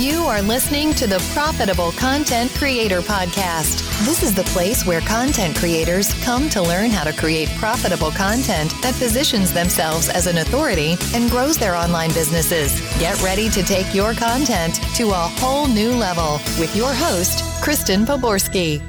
You are listening to the Profitable Content Creator Podcast. This is the place where content creators come to learn how to create profitable content that positions themselves as an authority and grows their online businesses. Get ready to take your content to a whole new level with your host, Kristen Poborsky.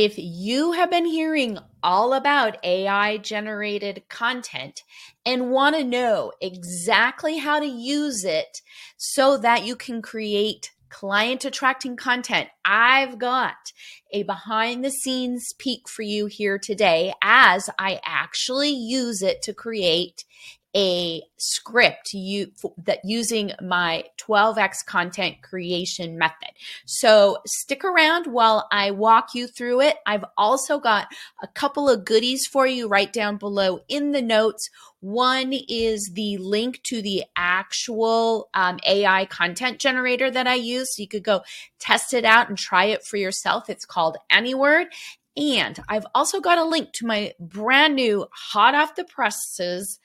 If you have been hearing all about AI generated content and want to know exactly how to use it so that you can create client attracting content, I've got a behind the scenes peek for you here today as I actually use it to create a script you that using my 12x content creation method. So stick around while I walk you through it. I've also got a couple of goodies for you right down below in the notes. One is the link to the actual um, AI content generator that I use. So you could go test it out and try it for yourself. It's called AnyWord. And I've also got a link to my brand new hot off the presses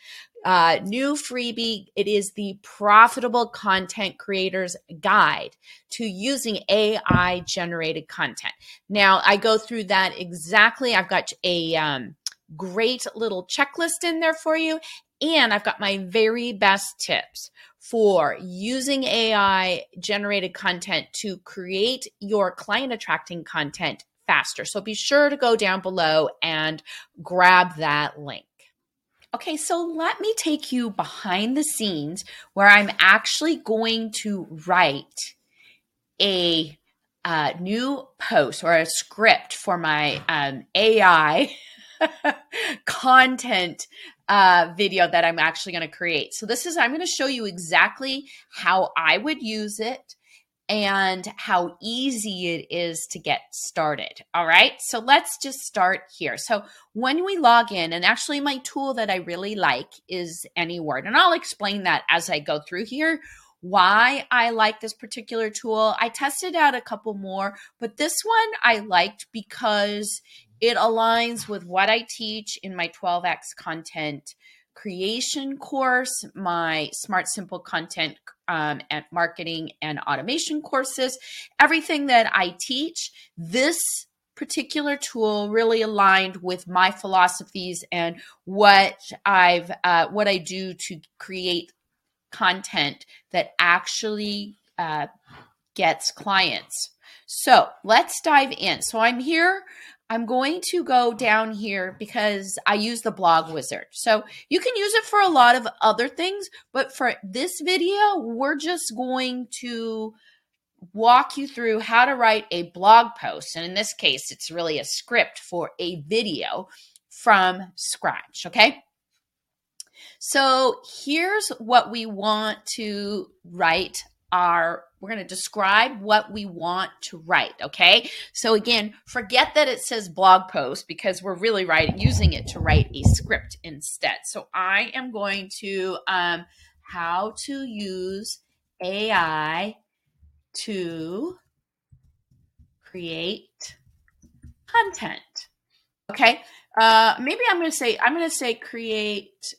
uh, new freebie. It is the Profitable Content Creators Guide to using AI generated content. Now, I go through that exactly. I've got a um, great little checklist in there for you, and I've got my very best tips for using AI generated content to create your client attracting content faster. So be sure to go down below and grab that link. Okay, so let me take you behind the scenes where I'm actually going to write a uh, new post or a script for my um, AI content uh, video that I'm actually going to create. So, this is, I'm going to show you exactly how I would use it and how easy it is to get started. All right. So let's just start here. So when we log in, and actually, my tool that I really like is AnyWord, and I'll explain that as I go through here. Why I like this particular tool. I tested out a couple more, but this one I liked because it aligns with what I teach in my 12x content creation course, my Smart Simple Content um, and Marketing and Automation courses, everything that I teach. This particular tool really aligned with my philosophies and what I've uh, what I do to create content that actually uh, gets clients. So let's dive in. So I'm here I'm going to go down here because I use the blog wizard. So you can use it for a lot of other things, but for this video, we're just going to walk you through how to write a blog post. And in this case, it's really a script for a video from scratch. Okay. So here's what we want to write our we're going to describe what we want to write okay? So again forget that it says blog post because we're really writing using it to write a script instead. So i am going to um, how to use ai to create content okay? Uh, maybe i'm going to say i'm going to say create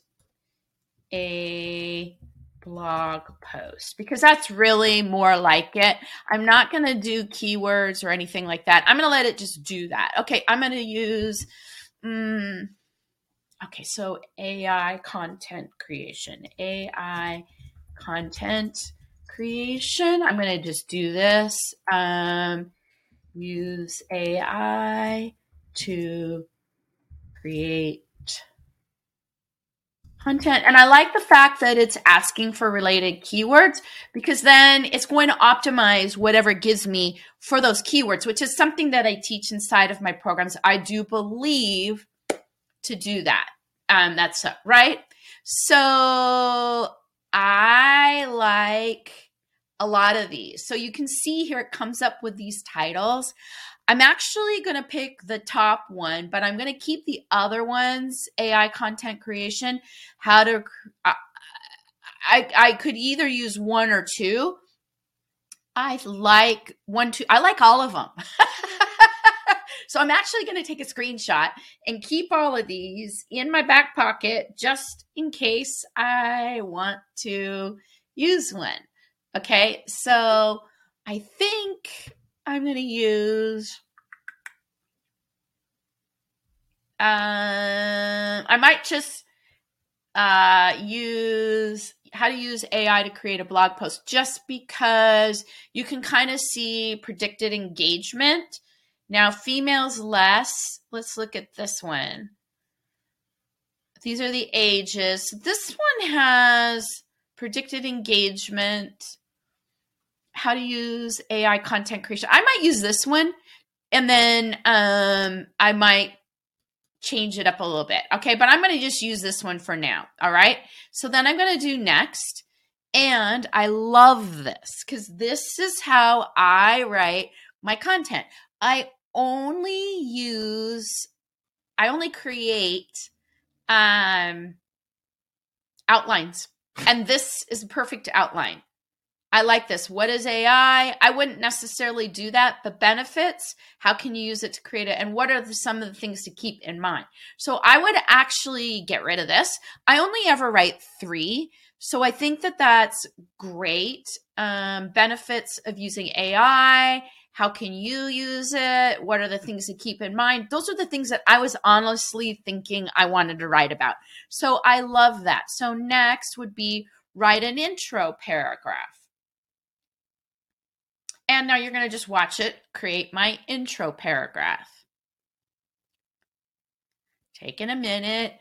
a blog post because that's really more like it. I'm not going to do keywords or anything like that. I'm going to let it just do that. Okay, I'm going to use, um, okay, so AI content creation, AI content creation. I'm going to just do this. Um, use AI to create content. And I like the fact that it's asking for related keywords because then it's going to optimize whatever it gives me for those keywords, which is something that I teach inside of my programs. I do believe to do that. Um, that's right. So I like a lot of these. So you can see here it comes up with these titles. I'm actually going to pick the top one, but I'm going to keep the other ones AI content creation. How to, I, I, could either use one or two. I like one, two, I like all of them. So I'm actually going to take a screenshot and keep all of these in my back pocket just in case I want to use one. Okay. So I think I'm going to use. Um, I might just uh, use how to use AI to create a blog post just because you can kind of see predicted engagement. Now, females less. Let's look at this one. These are the ages. This one has predicted engagement, how to use AI content creation. I might use this one and then um, I might change it up a little bit. Okay, but I'm going to just use this one for now. All right. So then I'm going to do next. And I love this because this is how I write my content. I only use, I only create um, outlines. And this is a perfect outline. I like this. What is AI? I wouldn't necessarily do that. The benefits, how can you use it to create it? And what are the, some of the things to keep in mind? So I would actually get rid of this. I only ever write three. So I think that that's great. Um, benefits of using AI. How can you use it? What are the things to keep in mind? Those are the things that I was honestly thinking I wanted to write about. So I love that. So next would be write an intro paragraph. And now you're going to just watch it create my intro paragraph. Taking a minute.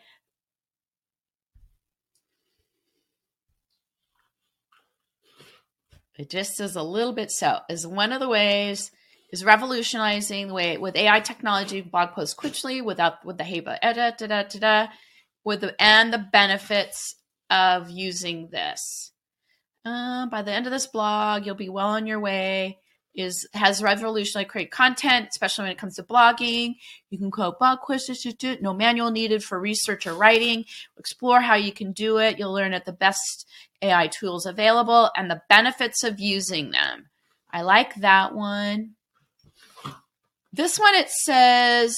It just is a little bit so is one of the ways is revolutionizing the way with AI technology blog posts quickly without with the HEBA edit da, da, da, da, with the and the benefits of using this. Uh, by the end of this blog, you'll be well on your way. Is has revolutionary create content, especially when it comes to blogging. You can quote blog quizzes, no manual needed for research or writing. Explore how you can do it. You'll learn at the best AI tools available and the benefits of using them. I like that one. This one it says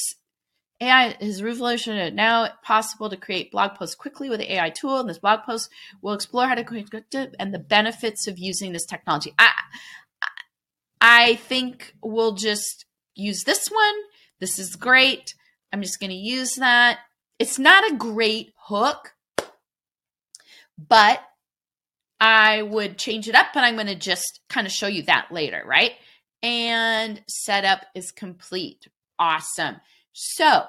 AI is revolutionary. Now possible to create blog posts quickly with the AI tool. And this blog post will explore how to create and the benefits of using this technology. I, I think we'll just use this one. This is great. I'm just going to use that. It's not a great hook, but I would change it up, and I'm going to just kind of show you that later, right? And setup is complete. Awesome. So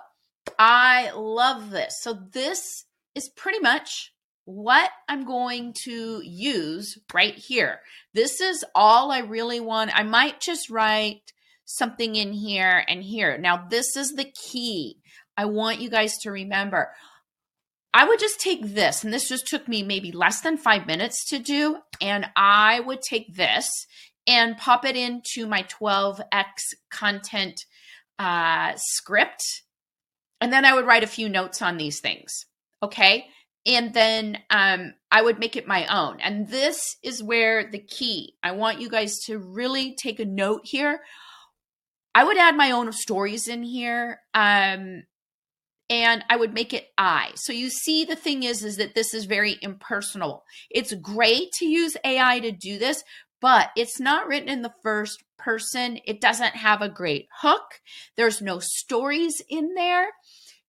I love this. So this is pretty much what I'm going to use right here. This is all I really want. I might just write something in here and here. Now, this is the key. I want you guys to remember. I would just take this, and this just took me maybe less than five minutes to do. And I would take this and pop it into my 12x content uh, script and then I would write a few notes on these things. Okay. And then um, I would make it my own. And this is where the key, I want you guys to really take a note here. I would add my own stories in here. Um, and I would make it I. So you see the thing is is that this is very impersonal. It's great to use AI to do this, but it's not written in the first person. It doesn't have a great hook. There's no stories in there.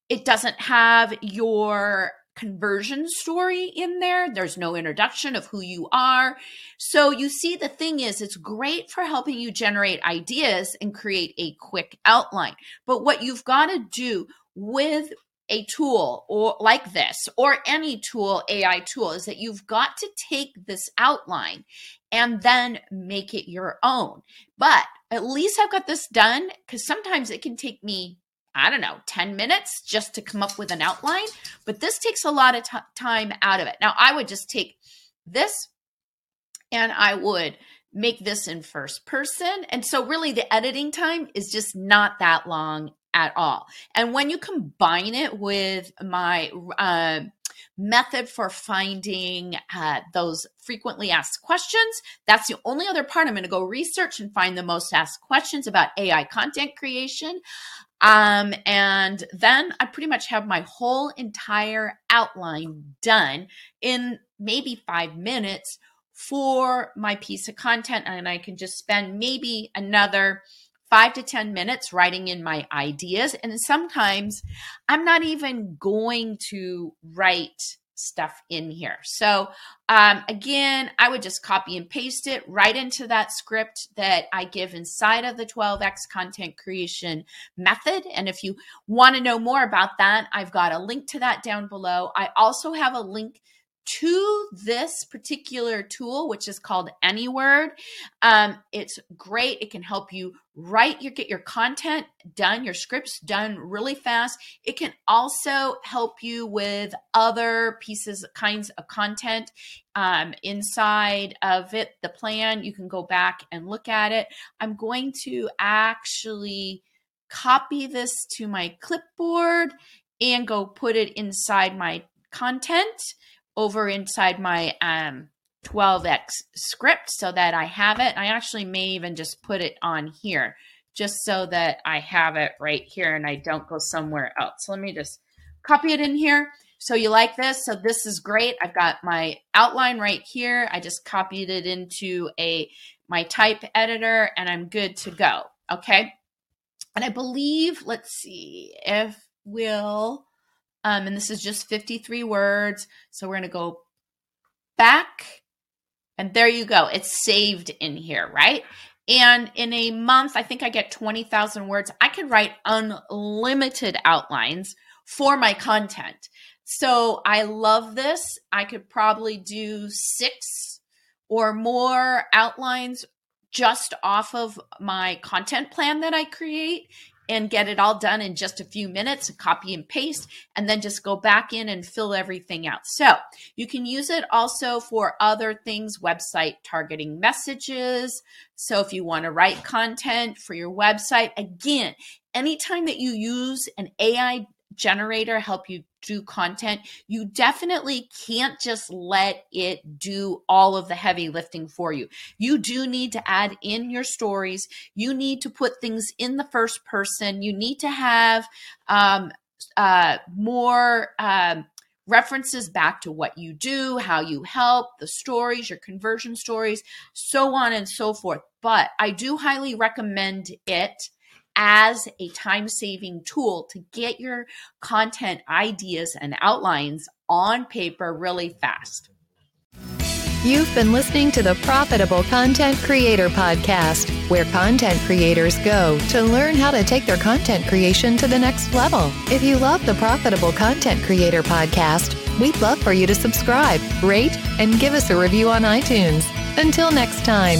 It doesn't have your conversion story in there. There's no introduction of who you are. So you see, the thing is, it's great for helping you generate ideas and create a quick outline. But what you've got to do with a tool or like this or any tool AI tool is that you've got to take this outline and then make it your own. But at least I've got this done cuz sometimes it can take me I don't know, 10 minutes just to come up with an outline, but this takes a lot of t- time out of it. Now, I would just take this and I would make this in first person. And so, really, the editing time is just not that long at all. And when you combine it with my uh, method for finding uh, those frequently asked questions, that's the only other part I'm going to go research and find the most asked questions about AI content creation. Um, and then I pretty much have my whole entire outline done in maybe five minutes for my piece of content. And I can just spend maybe another five to 10 minutes writing in my ideas. And sometimes I'm not even going to write stuff in here. So, um, again, I would just copy and paste it right into that script that I give inside of the 12x content creation method. And if you want to know more about that, I've got a link to that down below. I also have a link to this particular tool, which is called AnyWord. Um, it's great. It can help you write your get your content done, your scripts done really fast. It can also help you with other pieces, kinds of content um, inside of it. The plan you can go back and look at it. I'm going to actually copy this to my clipboard and go put it inside my content over inside my um, 12x script so that I have it. I actually may even just put it on here just so that I have it right here and I don't go somewhere else. let me just copy it in here. So you like this? So this is great. I've got my outline right here. I just copied it into a my type editor and I'm good to go. Okay. And I believe, let's see if we'll um, and this is just 53 words. So we're going to go back. And there you go. It's saved in here, right? And in a month, I think I get 20,000 words. I can write unlimited outlines for my content. So I love this. I could probably do six or more outlines just off of my content plan that I create and get it all done in just a few minutes, copy and paste, and then just go back in and fill everything out. So you can use it also for other things, website targeting messages. So if you want to write content for your website, again, anytime that you use an AI generator help you do content, you definitely can't just let it do all of the heavy lifting for you. You do need to add in your stories. You need to put things in the first person. You need to have um, uh, more. Um, references back to what you do, how you help, the stories, your conversion stories, so on and so forth. But I do highly recommend it as a time saving tool to get your content ideas and outlines on paper really fast. You've been listening to the Profitable Content Creator Podcast, where content creators go to learn how to take their content creation to the next level. If you love the Profitable Content Creator Podcast, we'd love for you to subscribe, rate, and give us a review on iTunes. Until next time.